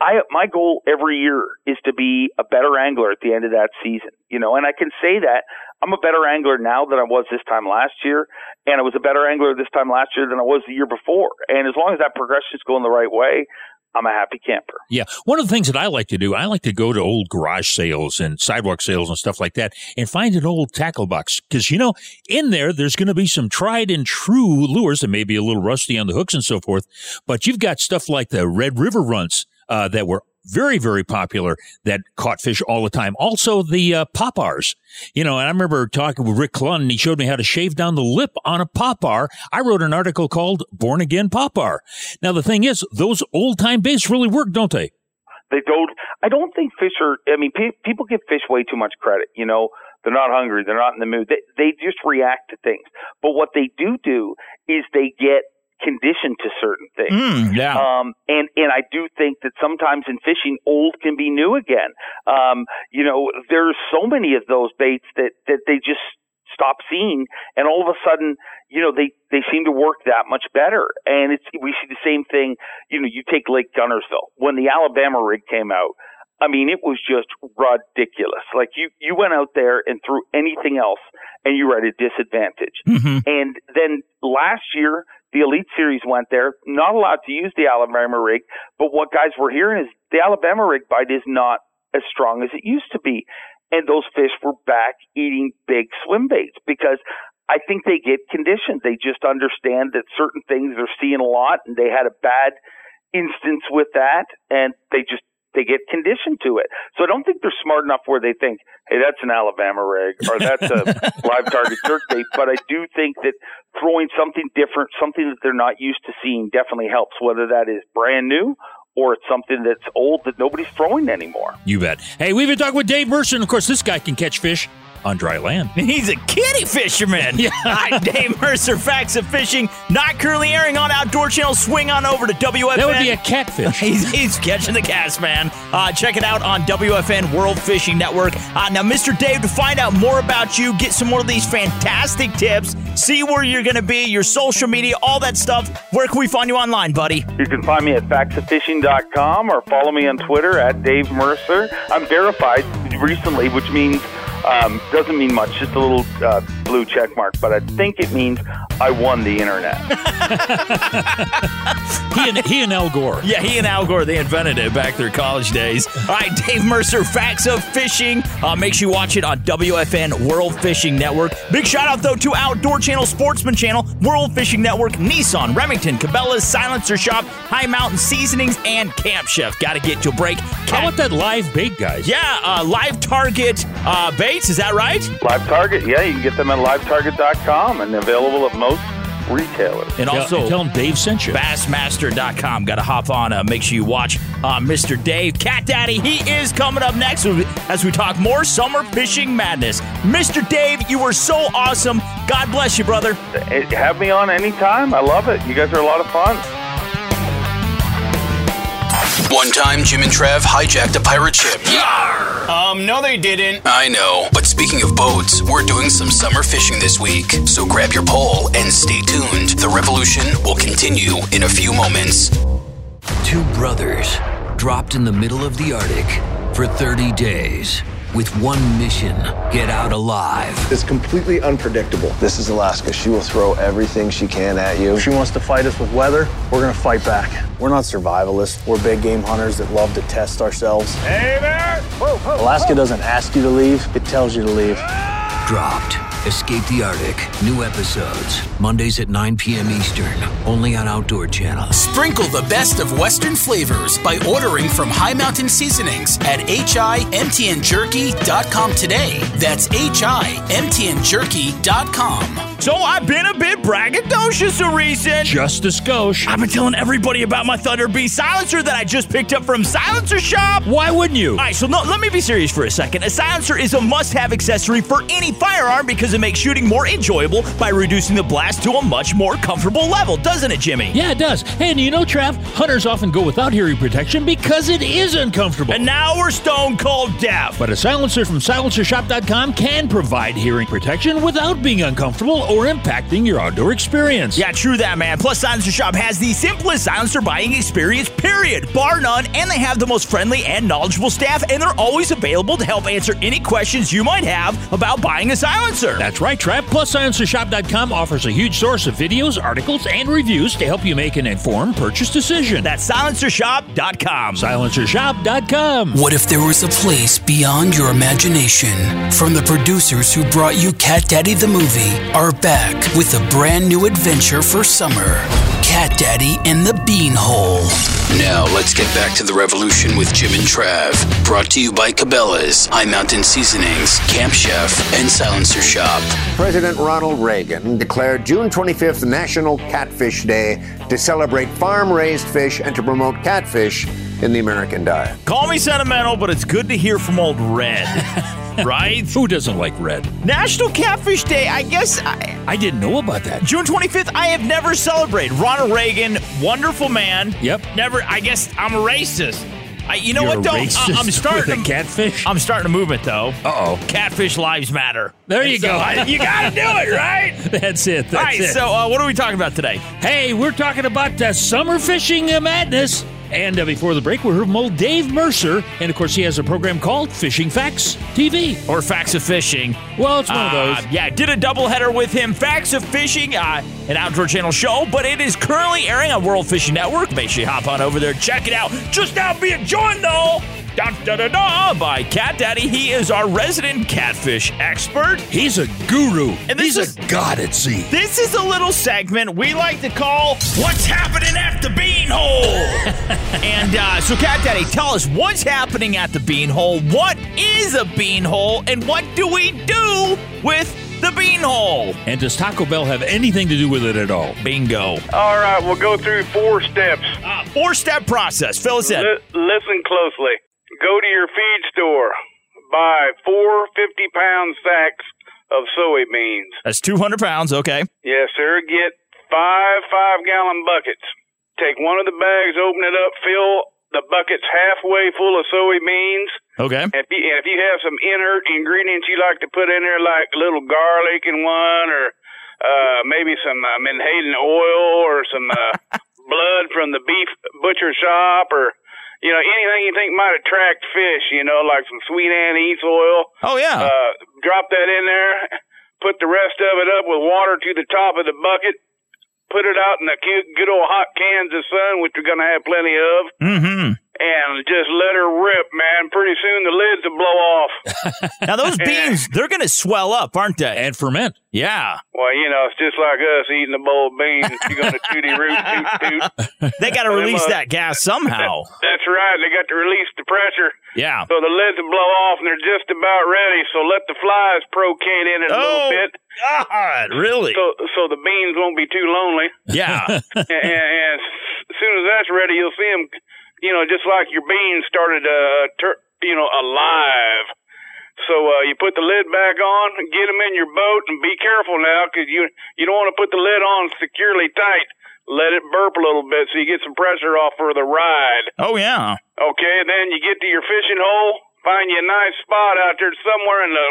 I, my goal every year is to be a better angler at the end of that season, you know, and I can say that I'm a better angler now than I was this time last year. And I was a better angler this time last year than I was the year before. And as long as that progression is going the right way, I'm a happy camper. Yeah. One of the things that I like to do, I like to go to old garage sales and sidewalk sales and stuff like that and find an old tackle box. Cause you know, in there, there's going to be some tried and true lures that may be a little rusty on the hooks and so forth. But you've got stuff like the Red River runs, uh, that were very, very popular that caught fish all the time. Also the, uh, Pop-Rs, you know, and I remember talking with Rick Clunn and he showed me how to shave down the lip on a Pop-R. I wrote an article called Born Again Pop-R. Now, the thing is, those old time baits really work, don't they? They don't. I don't think fish are. I mean, pe- people give fish way too much credit. You know, they're not hungry. They're not in the mood. They they just react to things. But what they do do is they get conditioned to certain things. Mm, yeah. Um, and and I do think that sometimes in fishing, old can be new again. Um, you know, there's so many of those baits that that they just stop seeing, and all of a sudden, you know, they they seem to work that much better. And it's we see the same thing. You know, you take Lake Guntersville when the Alabama rig came out. I mean, it was just ridiculous. Like you, you went out there and threw anything else, and you were at a disadvantage. And then last year, the Elite Series went there, not allowed to use the Alabama rig. But what guys were hearing is the Alabama rig bite is not as strong as it used to be, and those fish were back eating big swim baits because. I think they get conditioned. They just understand that certain things they're seeing a lot, and they had a bad instance with that, and they just they get conditioned to it. So I don't think they're smart enough where they think, hey, that's an Alabama rig or that's a live target jerk bait. But I do think that throwing something different, something that they're not used to seeing, definitely helps. Whether that is brand new or it's something that's old that nobody's throwing anymore. You bet. Hey, we've been talking with Dave Mercer, and of course, this guy can catch fish on dry land. He's a kitty fisherman. Yeah. Hi, Dave Mercer, Facts of Fishing, not currently airing on Outdoor Channel. Swing on over to WFN. That would be a catfish. he's, he's catching the cast, man. Uh, check it out on WFN World Fishing Network. Uh, now, Mr. Dave, to find out more about you, get some more of these fantastic tips, see where you're going to be, your social media, all that stuff, where can we find you online, buddy? You can find me at factsoffishing.com or follow me on Twitter at Dave Mercer. I'm verified recently, which means um, doesn't mean much, just a little uh, blue check mark, but I think it means I won the internet. he, and, he and Al Gore. Yeah, he and Al Gore, they invented it back their college days. All right, Dave Mercer, Facts of Fishing. Uh, make sure you watch it on WFN World Fishing Network. Big shout out, though, to Outdoor Channel, Sportsman Channel, World Fishing Network, Nissan, Remington, Cabela's, Silencer Shop, High Mountain Seasonings, and Camp Chef. Got to get to a break. How about that live bait, guys? Yeah, uh, Live Target uh, baits, is that right? Live Target, yeah, you can get them at livetarget.com and available at most retailers. And also, and tell them Dave sent you. Bassmaster.com. Got to hop on. Uh, make sure you watch uh, Mr. Dave. Cat Daddy, he is coming up next as we talk more summer fishing madness. Mr. Dave, you were so awesome. God bless you, brother. Have me on anytime. I love it. You guys are a lot of fun. One time, Jim and Trav hijacked a pirate ship. Um, no, they didn't. I know. But speaking of boats, we're doing some summer fishing this week. So grab your pole and stay tuned. The revolution will continue in a few moments. Two brothers dropped in the middle of the Arctic for 30 days with one mission get out alive. It's completely unpredictable. This is Alaska. She will throw everything she can at you. If she wants to fight us with weather, we're going to fight back. We're not survivalists. We're big game hunters that love to test ourselves. Hey there! Alaska doesn't ask you to leave, it tells you to leave. Dropped. Escape the Arctic. New episodes. Mondays at 9 p.m. Eastern. Only on Outdoor Channel. Sprinkle the best of Western flavors by ordering from High Mountain Seasonings at HIMTNJerky.com today. That's HIMTNJerky.com. So I've been a bit braggadocious of recent. Just a skosh. I've been telling everybody about my Thunder B silencer that I just picked up from Silencer Shop. Why wouldn't you? All right, so no, let me be serious for a second. A silencer is a must-have accessory for any firearm because it makes shooting more enjoyable by reducing the blast to a much more comfortable level, doesn't it, Jimmy? Yeah, it does. And you know, Trav, hunters often go without hearing protection because it is uncomfortable. And now we're stone cold deaf. But a silencer from silencershop.com can provide hearing protection without being uncomfortable or impacting your outdoor experience. Yeah, true that, man. Plus, Silencer Shop has the simplest silencer buying experience, period, bar none, and they have the most friendly and knowledgeable staff, and they're always available to help answer any questions you might have about buying a silencer. That's right, Trav. Plus, silencershop.com offers a huge source of videos, articles, and reviews to help you make an informed purchase decision. That's silencershop.com. Silencershop.com. What if there was a place beyond your imagination? From the producers who brought you Cat Daddy the movie are back with a brand new adventure for summer. Cat Daddy and the Beanhole. Now let's get back to the revolution with Jim and Trav. Brought to you by Cabela's, High Mountain Seasonings, Camp Chef, and Silencer Shop. President Ronald Reagan declared June 25th National Catfish Day to celebrate farm raised fish and to promote catfish in the American diet. Call me sentimental, but it's good to hear from old Red. right? Who doesn't like red? National Catfish Day, I guess. I, I didn't know about that. June 25th, I have never celebrated. Ronald Reagan, wonderful man. Yep. Never, I guess I'm a racist. I, you know You're what, a though? racist I, am starting a catfish. I'm starting a movement, though. Uh oh. Catfish lives matter. There you so go. I- you got to do it, right? That's it. That's All right, it. so uh, what are we talking about today? Hey, we're talking about uh, summer fishing uh, madness. And uh, before the break, we heard from old Dave Mercer. And of course, he has a program called Fishing Facts TV. Or Facts of Fishing. Well, it's one of Uh, those. yeah, did a doubleheader with him. Facts of Fishing, uh, an outdoor channel show, but it is currently airing on World Fishing Network. Make sure you hop on over there, check it out. Just now being joined though. Da, da, da, da, by Cat Daddy. He is our resident catfish expert. He's a guru. And this He's is- a god at sea. This is a little segment we like to call What's Happening at the Beanhole? and uh, so, Cat Daddy, tell us what's happening at the Beanhole. What is a beanhole? And what do we do with the beanhole? And does Taco Bell have anything to do with it at all? Bingo. All right, we'll go through four steps. Uh, four step process. Fill us in. Li- listen closely. Go to your feed store. Buy four 50 pound sacks of soybeans. That's 200 pounds. Okay. Yes, sir. Get five five gallon buckets. Take one of the bags, open it up, fill the buckets halfway full of soybeans. Okay. If you, if you have some inert ingredients you like to put in there, like a little garlic in one, or uh, maybe some uh, menhaden oil, or some uh, blood from the beef butcher shop, or you know anything you think might attract fish, you know, like some sweet anise oil. Oh, yeah. Uh, drop that in there. Put the rest of it up with water to the top of the bucket. Put it out in the cute, good old hot cans of sun, which we're gonna have plenty of Mm-hmm. And just let her rip, man. Pretty soon the lids will blow off. Now, those beans, they're going to swell up, aren't they? And ferment. Yeah. Well, you know, it's just like us eating a bowl of beans. You're going to tooty root, toot toot. They got to release that gas somehow. That's right. They got to release the pressure. Yeah. So the lids will blow off and they're just about ready. So let the flies procate in it a Oh, little bit. God, really? So, so the beans won't be too lonely. Yeah. and, and as soon as that's ready, you'll see them, you know, just like your beans started, uh, tur- you know, alive. So uh, you put the lid back on, get them in your boat, and be careful now because you you don't want to put the lid on securely tight. Let it burp a little bit so you get some pressure off for the ride. Oh, yeah. Okay, then you get to your fishing hole, find you a nice spot out there somewhere in the,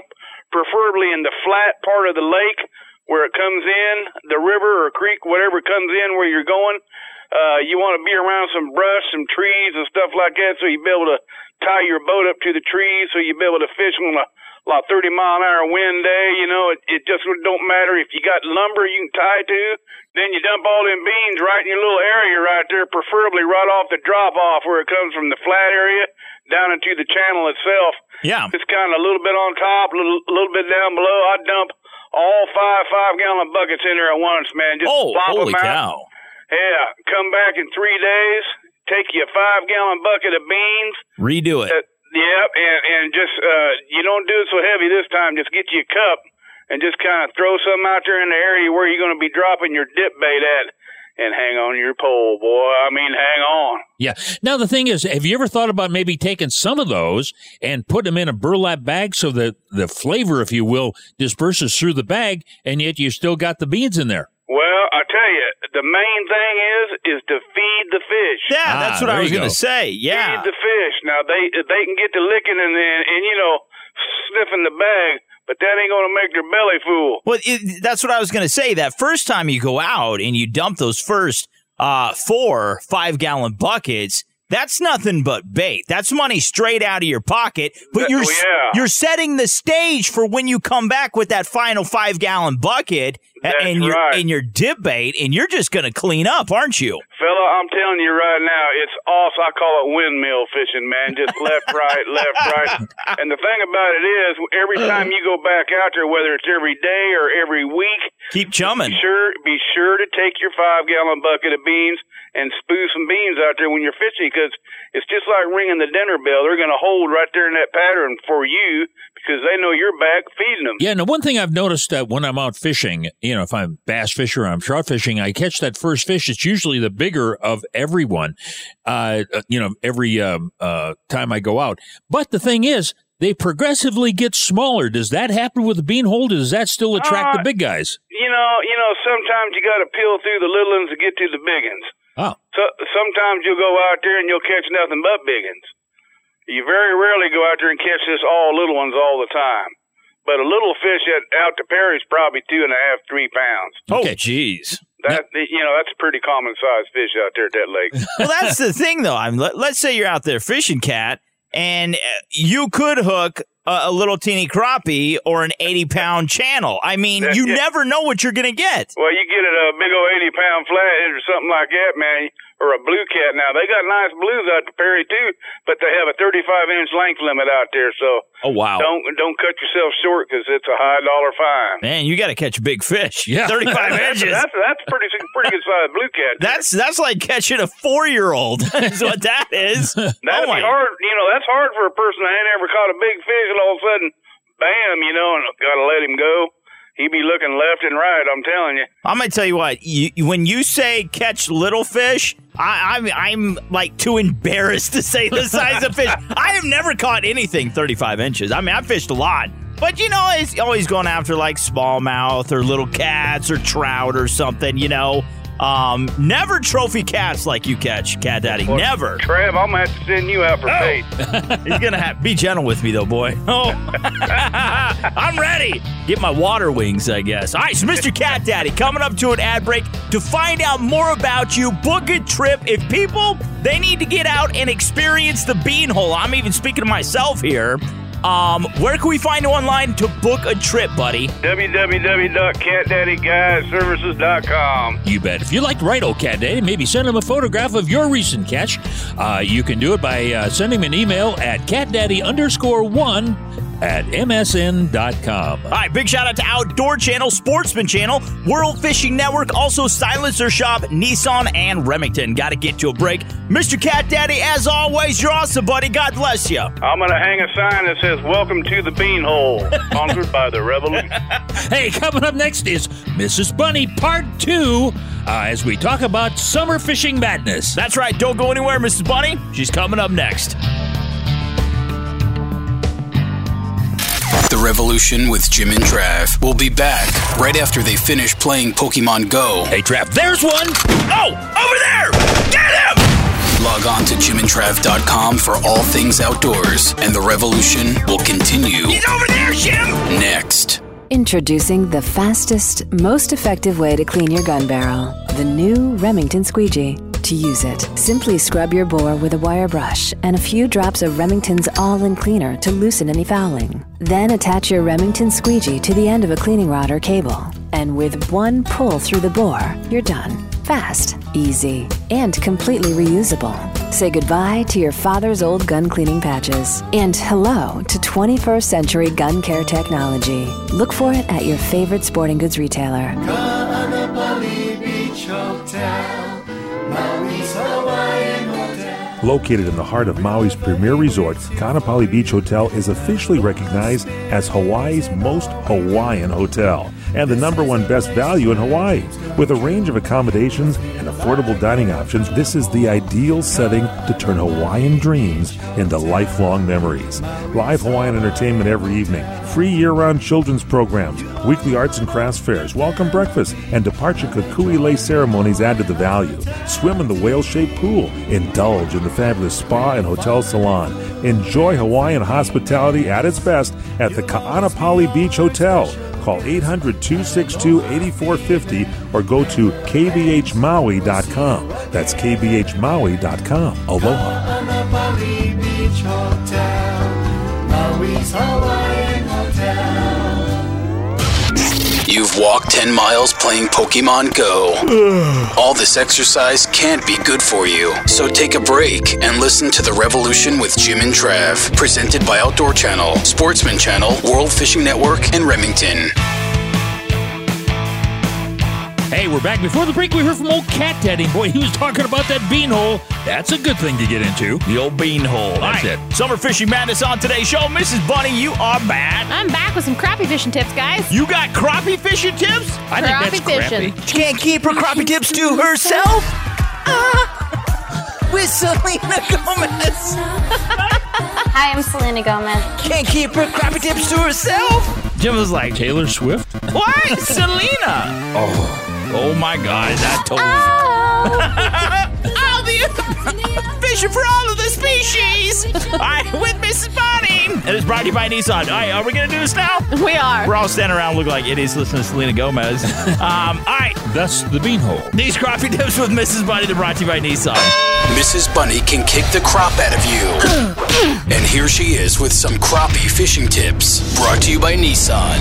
preferably in the flat part of the lake where it comes in, the river or creek, whatever comes in where you're going. Uh, you want to be around some brush, some trees and stuff like that so you'll be able to tie your boat up to the trees so you'll be able to fish on a like 30 mile an hour wind day, you know, it, it just don't matter if you got lumber you can tie to. Then you dump all them beans right in your little area right there, preferably right off the drop off where it comes from the flat area down into the channel itself. Yeah. Just kind of a little bit on top, a little, little bit down below. I dump all five five gallon buckets in there at once, man. Just Oh, holy them out. Yeah, come back in three days. Take you a five gallon bucket of beans. Redo it. Uh, yep, and and just uh, you don't do it so heavy this time. Just get you a cup and just kind of throw some out there in the area where you're going to be dropping your dip bait at, and hang on your pole, boy. I mean, hang on. Yeah. Now the thing is, have you ever thought about maybe taking some of those and put them in a burlap bag so that the flavor, if you will, disperses through the bag, and yet you still got the beans in there? Well, I tell you, the main thing is is to feed the fish. Yeah, that's what Ah, I was you going to say. Yeah. Feed the fish. Now they they can get to licking and then and you know sniffing the bag, but that ain't gonna make their belly full. Well, it, that's what I was going to say. That first time you go out and you dump those first uh, four five gallon buckets, that's nothing but bait. That's money straight out of your pocket. But you're oh, yeah. you're setting the stage for when you come back with that final five gallon bucket That's and your right. and your bait, and you're just going to clean up, aren't you? Fella, I'm telling you right now, it's awesome. I call it windmill fishing, man. Just left, right, left, right. And the thing about it is, every time you go back out there, whether it's every day or every week, Keep chumming. be sure be sure to take your five gallon bucket of beans and spew some beans out there when you're fishing because it's just like ringing the dinner bell. They're going to hold right there in that pattern for you because they know you're back feeding them. Yeah, now one thing I've noticed that when I'm out fishing, you know, if I'm bass fisher or I'm trout fishing, I catch that first fish. It's usually the bigger of everyone, uh, uh, you know, every um, uh, time I go out. But the thing is, they progressively get smaller. Does that happen with the bean holder? Does that still attract the Uh, big guys? You know, you know, sometimes you got to peel through the little ones to get to the big ones. Oh, So sometimes you'll go out there and you'll catch nothing but big ones. You very rarely go out there and catch this all little ones all the time. But a little fish at out to Perry is probably two and a half, three pounds. Oh, jeez. That you know, that's a pretty common sized fish out there at that lake. well, that's the thing, though. I'm let, let's say you're out there fishing, cat, and uh, you could hook a, a little teeny crappie or an 80 pound channel. I mean, you never know what you're gonna get. well, you get it a big old eighty pound flathead or something like that, man, or a blue cat. Now they got nice blues out to Perry too, but they have a thirty five inch length limit out there. So Oh wow, don't don't cut yourself short because it's a high dollar fine. man, you got to catch big fish. Yeah. 35 That's, inches. that's that's pretty pretty good sized blue cat. That's that's like catching a four year old. Is what that is. That'd oh hard. You know, that's hard for a person that ain't ever caught a big fish, and all of a sudden, bam, you know, and gotta let him go. He be looking left and right. I'm telling you. I'm gonna tell you what. You, when you say catch little fish, I, I'm I'm like too embarrassed to say the size of fish. I have never caught anything 35 inches. I mean, I fished a lot, but you know, it's always going after like smallmouth or little cats or trout or something. You know, um, never trophy cats like you catch, cat daddy. Never. Trav, I'm gonna have to send you out for bait. He's gonna have be gentle with me though, boy. Oh, I'm ready. Get my water wings, I guess. All right, so Mr. Cat Daddy coming up to an ad break to find out more about you. Book a trip. If people they need to get out and experience the beanhole, I'm even speaking to myself here. Um, where can we find you online to book a trip, buddy? www.catdaddyguideservices.com. You bet. If you like to write old Cat Daddy, maybe send him a photograph of your recent catch. Uh, you can do it by uh, sending him an email at catdaddy underscore one at msn.com. All right, big shout out to Outdoor Channel, Sportsman Channel, World Fishing Network, also Silencer Shop, Nissan, and Remington. Got to get to a break. Mr. Cat Daddy, as always, you're awesome, buddy. God bless you. I'm gonna hang a sign that says "Welcome to the Beanhole," sponsored by the Revolution. Hey, coming up next is Mrs. Bunny Part 2 uh, as we talk about summer fishing madness. That's right. Don't go anywhere, Mrs. Bunny. She's coming up next. Revolution with Jim and Trav We'll be back right after they finish playing Pokemon Go. Hey, Trav, there's one! Oh, over there! Get him! Log on to jimandtrav.com for all things outdoors, and the revolution will continue He's over there, Jim! next. Introducing the fastest, most effective way to clean your gun barrel the new Remington Squeegee. To use it. Simply scrub your bore with a wire brush and a few drops of Remington's All In Cleaner to loosen any fouling. Then attach your Remington squeegee to the end of a cleaning rod or cable. And with one pull through the bore, you're done. Fast, easy, and completely reusable. Say goodbye to your father's old gun cleaning patches and hello to 21st century gun care technology. Look for it at your favorite sporting goods retailer. Located in the heart of Maui's premier resort, Kaanapali Beach Hotel is officially recognized as Hawaii's most Hawaiian hotel and the number one best value in Hawaii. With a range of accommodations and affordable dining options, this is the ideal setting to turn Hawaiian dreams into lifelong memories. Live Hawaiian entertainment every evening, free year round children's programs, weekly arts and crafts fairs, welcome breakfast, and departure kukui lei ceremonies add to the value. Swim in the whale shaped pool, indulge in the fabulous spa and hotel salon. Enjoy Hawaiian hospitality at its best at the Ka'anapali Beach Hotel. Call 800 262 8450 or go to kbhmaui.com. That's kbhmaui.com. Aloha. Kaanapali Beach Hotel, Maui's Hawaiian You've walked 10 miles playing Pokemon Go. All this exercise can't be good for you. So take a break and listen to The Revolution with Jim and Trav, presented by Outdoor Channel, Sportsman Channel, World Fishing Network, and Remington. Hey, we're back. Before the break, we heard from old Cat Daddy. Boy, he was talking about that bean hole. That's a good thing to get into. The old bean hole. That's it. Summer Fishing Madness on today's show. Mrs. Bunny, you are bad. I'm back with some crappie fishing tips, guys. You got crappie fishing tips? I think that's Crappie fishing. crappy. She can't keep her crappie tips to herself. Ah, with Selena Gomez. Hi, I'm Selena Gomez. Can't keep her crappie tips to herself. Jim was like, Taylor Swift? What? Selena. Oh, oh my God. That told All the fishing for all of the species. All right, with Mrs. Bonnie. And it's brought to you by Nissan. All right, are we going to do this now? We are. We're all standing around looking like idiots listening to Selena Gomez. Um, all right, That's the bean hole. these crappie tips with Mrs. Bunny. They're brought to you by Nissan. Mrs. Bunny can kick the crop out of you. and here she is with some crappie fishing tips, brought to you by Nissan.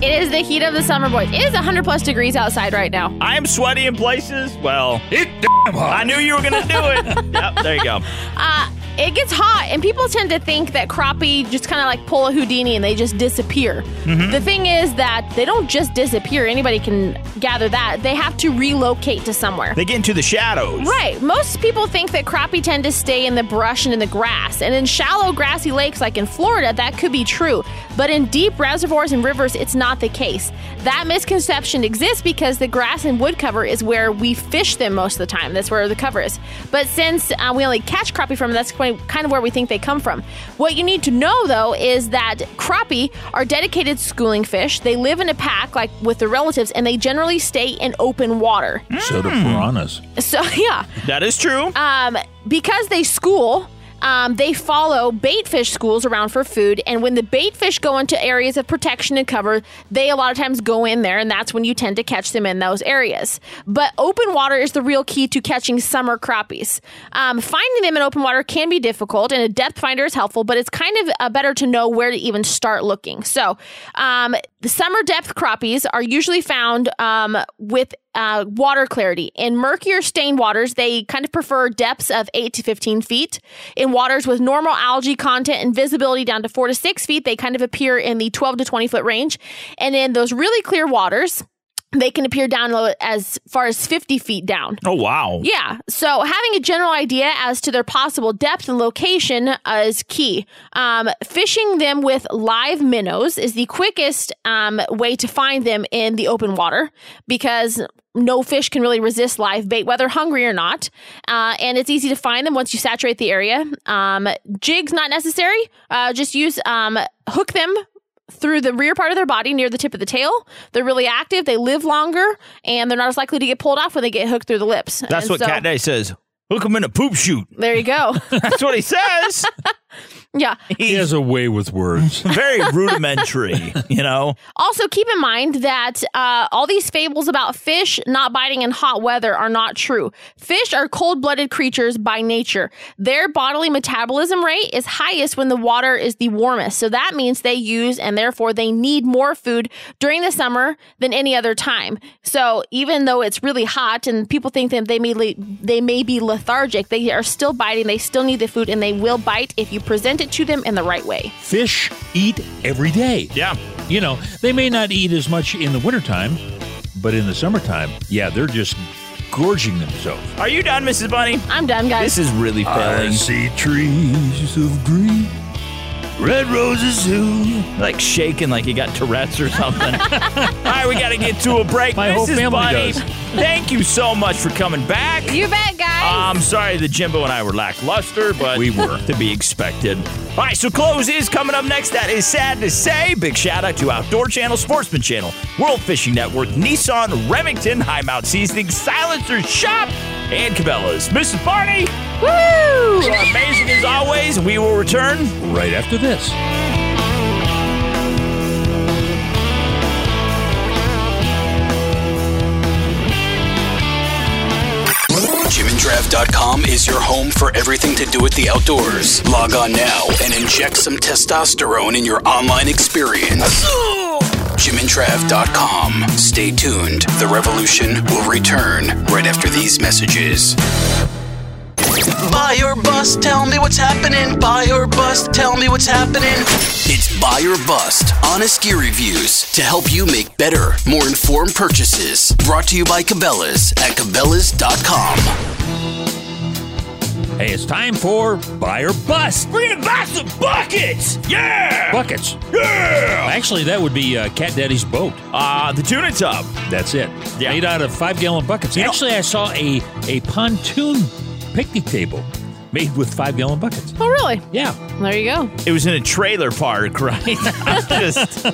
It is the heat of the summer, boys. It is 100 plus degrees outside right now. I am sweaty in places. Well, It damn hot. I knew you were going to do it. yep, there you go. Uh, it gets hot, and people tend to think that crappie just kind of like pull a Houdini and they just disappear. Mhm. The thing is that they don't just disappear. Anybody can gather that. They have to relocate to somewhere. They get into the shadows. Right. Most people think that crappie tend to stay in the brush and in the grass. And in shallow, grassy lakes like in Florida, that could be true. But in deep reservoirs and rivers, it's not the case. That misconception exists because the grass and wood cover is where we fish them most of the time. That's where the cover is. But since uh, we only catch crappie from, that's quite- kind of where we think they come from. What you need to know, though, is that crappie are dedicated schooling fish. They live in a pack, like with their relatives, and they generally stay in open water. So do piranhas. So, yeah. That is true. Um, because they school, um, they follow bait fish schools around for food. And when the bait fish go into areas of protection and cover, they a lot of times go in there, and that's when you tend to catch them in those areas. But open water is the real key to catching summer crappies. Um, finding them in open water can be difficult, and a depth finder is helpful, but it's kind of uh, better to know where to even start looking. So, um, the summer depth crappies are usually found um, with uh, water clarity. In murkier stained waters, they kind of prefer depths of 8 to 15 feet. In waters with normal algae content and visibility down to 4 to 6 feet, they kind of appear in the 12 to 20 foot range. And in those really clear waters, they can appear down low as far as 50 feet down. Oh, wow. Yeah. So having a general idea as to their possible depth and location uh, is key. Um, fishing them with live minnows is the quickest um, way to find them in the open water because no fish can really resist live bait, whether hungry or not. Uh, and it's easy to find them once you saturate the area. Um, jigs not necessary. Uh, just use um, hook them through the rear part of their body near the tip of the tail. They're really active, they live longer, and they're not as likely to get pulled off when they get hooked through the lips. That's And what so- Cat Day says. Hook them in a poop shoot. There you go. That's what he says. Yeah. He has a way with words. Very rudimentary, you know? Also, keep in mind that uh, all these fables about fish not biting in hot weather are not true. Fish are cold blooded creatures by nature. Their bodily metabolism rate is highest when the water is the warmest. So that means they use and therefore they need more food during the summer than any other time. So even though it's really hot and people think that they may, le- they may be lethargic, they are still biting. They still need the food and they will bite if you present it to them in the right way. Fish eat every day. Yeah. You know, they may not eat as much in the wintertime, but in the summertime, yeah, they're just gorging themselves. Are you done, Mrs. Bunny? I'm done, guys. This is really failing. I see trees of green, red roses too. Like shaking like you got Tourette's or something. All right, we got to get to a break. My whole family Bunny, does. thank you so much for coming back. You bet, guys. I'm sorry that Jimbo and I were lackluster, but We were. to be expected. All right, so close is coming up next. That is sad to say. Big shout out to Outdoor Channel, Sportsman Channel, World Fishing Network, Nissan, Remington, High Mount Seasoning, Silencer Shop, and Cabela's. Mrs. Barney, Woo! you amazing as always, we will return Right after this. JimandTrav.com is your home for everything to do with the outdoors. Log on now and inject some testosterone in your online experience. JimandTrav.com. Stay tuned. The revolution will return right after these messages. Buy or bust, tell me what's happening. Buy or bust, tell me what's happening. It's Buy or Bust, honest gear reviews to help you make better, more informed purchases. Brought to you by Cabela's at Cabela's.com. Hey, it's time for Buy or Bust. We're gonna buy some buckets! Yeah! Buckets. Yeah! Actually, that would be uh, Cat Daddy's boat. Uh, the tuna tub. That's it. Yeah. Made out of five gallon buckets. You know- Actually, I saw a, a pontoon picnic table made with five gallon buckets. Oh, really? Yeah. There you go. It was in a trailer park, right? Just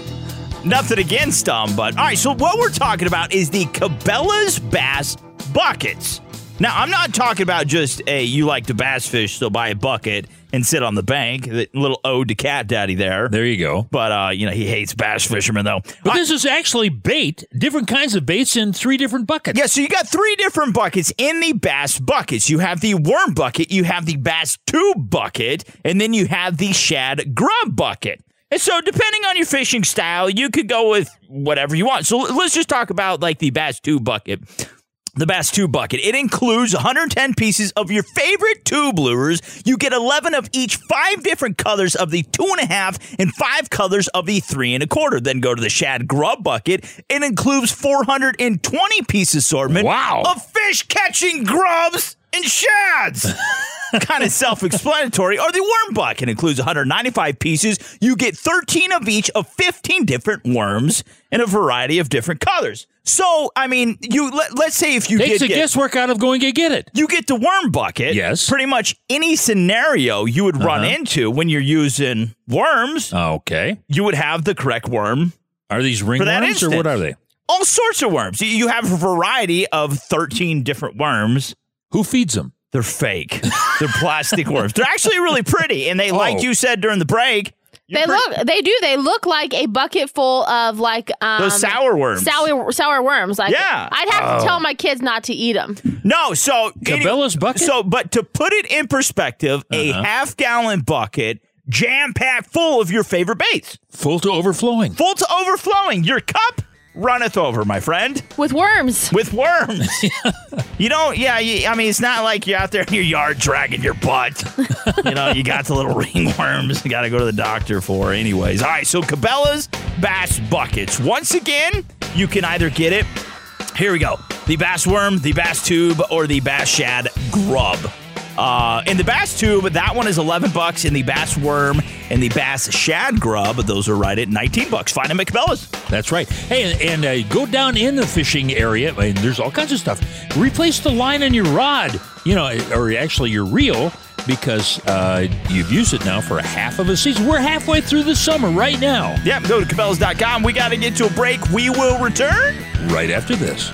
nothing against them, but all right. So what we're talking about is the Cabela's Bass buckets. Now, I'm not talking about just a you like to bass fish, so buy a bucket and sit on the bank. That little ode to Cat Daddy there. There you go. But uh, you know he hates bass fishermen though. But this is actually bait, different kinds of baits in three different buckets. Yeah, so you got three different buckets in the bass buckets. You have the worm bucket, you have the bass tube bucket, and then you have the shad grub bucket. And so, depending on your fishing style, you could go with whatever you want. So, let's just talk about like the bass tube bucket. The Bass Tube Bucket. It includes 110 pieces of your favorite tube lures. You get 11 of each, five different colors of the two and a half, and five colors of the three and a quarter. Then go to the Shad Grub Bucket. It includes 420 piece assortment Wow. of fish catching grubs and shads. kind of self-explanatory. Or the worm bucket includes 195 pieces. You get 13 of each of 15 different worms in a variety of different colors. So, I mean, you let, let's say if you Takes did the get, guesswork out of going to get it. you get the worm bucket. Yes. Pretty much any scenario you would run Uh-huh. into when you're using worms, Okay. you would have the correct worm. Are these ringworms or what are they? All sorts of worms. You- You have a variety of 13 different worms. Who feeds them? They're fake. They're plastic worms. They're actually really pretty. And they, like Oh. you said during the break, They look. They do. They look like a bucket full of like um, Those sour worms. Sour sour worms. Like Yeah. I'd have Oh. to tell my kids not to eat them. No, so Cabela's bucket? So, but to put it in perspective, a Uh-huh. half gallon bucket, jam packed full of your favorite baits, Full to overflowing. full to overflowing. Your cup runneth over, my friend, with worms. with worms. you don't, yeah. You, I mean, it's not like you're out there in your yard dragging your butt. you know, you got the little ringworms. You got to go to the doctor for. Anyways, all right. So Cabela's bass buckets. Once again, you can either get it. Here we go. The bass worm, the bass tube, or the bass shad grub. Uh, in the bass tube, that one is 11 bucks. In the bass worm and the bass shad grub, those are right at 19 bucks. Find them at Cabela's. That's right. Hey, and, uh, go down in the fishing area, and there's all kinds of stuff. Replace the line on your rod, you know, or actually your reel, because uh, you've used it now for a half of a season. We're halfway through the summer right now. Yeah, go to Cabela's.com. We got to get to a break. We will return. Right after this.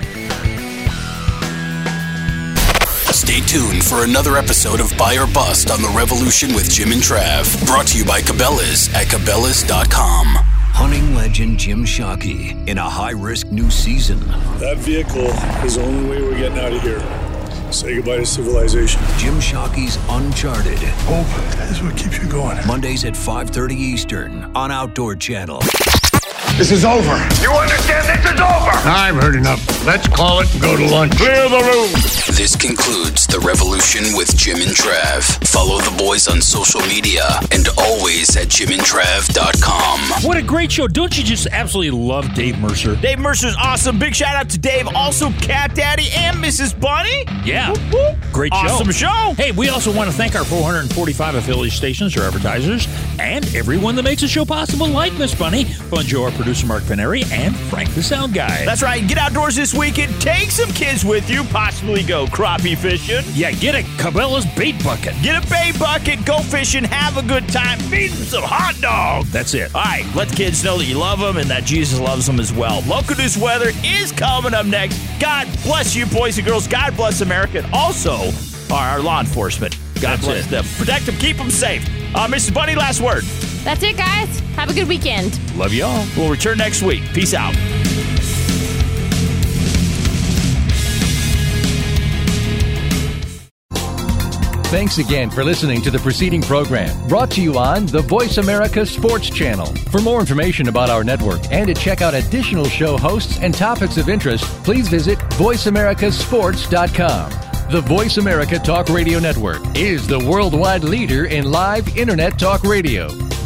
Stay tuned for another episode of Buy or Bust on the Revolution with Jim and Trav. Brought to you by Cabela's at Cabela's.com. Hunting legend Jim Shockey in a high risk new season. That vehicle is the only way we're getting out of here. Say goodbye to civilization. Jim Shockey's Uncharted. Hope is what keeps you going. Mondays at 5:30 Eastern on Outdoor Channel. This is over. You understand this is over? I've heard enough. Let's call it and go to lunch. Clear the room. This concludes The Revolution with Jim and Trav. Follow the boys on social media and always at jimandtrav.com. What a great show. Don't you just absolutely love Dave Mercer? Dave Mercer's awesome. Big shout out to Dave. Also, Cat Daddy and Mrs. Bunny. Yeah. Great show. Awesome show. Hey, we also want to thank our 445 affiliate stations, our advertisers, and everyone that makes the show possible, like Miss Bunny, Fun Joe, our producer Mark Paneri, and Frank the Sound Guy. That's right. Get outdoors this weekend. Take some kids with you. Possibly go crappie fishing. Yeah, get a Cabela's bait bucket. Get a bait bucket. Go fishing. Have a good time. Feed them some hot dogs. That's it. All right. Let the kids know that you love them and that Jesus loves them as well. Local news weather is coming up next. God bless you, boys and girls. God bless America. And also our, our law enforcement. God That's bless it. them. Protect them. Keep them safe. Uh, Mrs. Bunny, last word. That's it, guys. Have a good weekend. Love y'all. We'll return next week. Peace out. Thanks again for listening to the preceding program brought to you on the Voice America Sports Channel. For more information about our network and to check out additional show hosts and topics of interest, please visit VoiceAmericaSports.com. The Voice America Talk Radio Network is the worldwide leader in live Internet talk radio.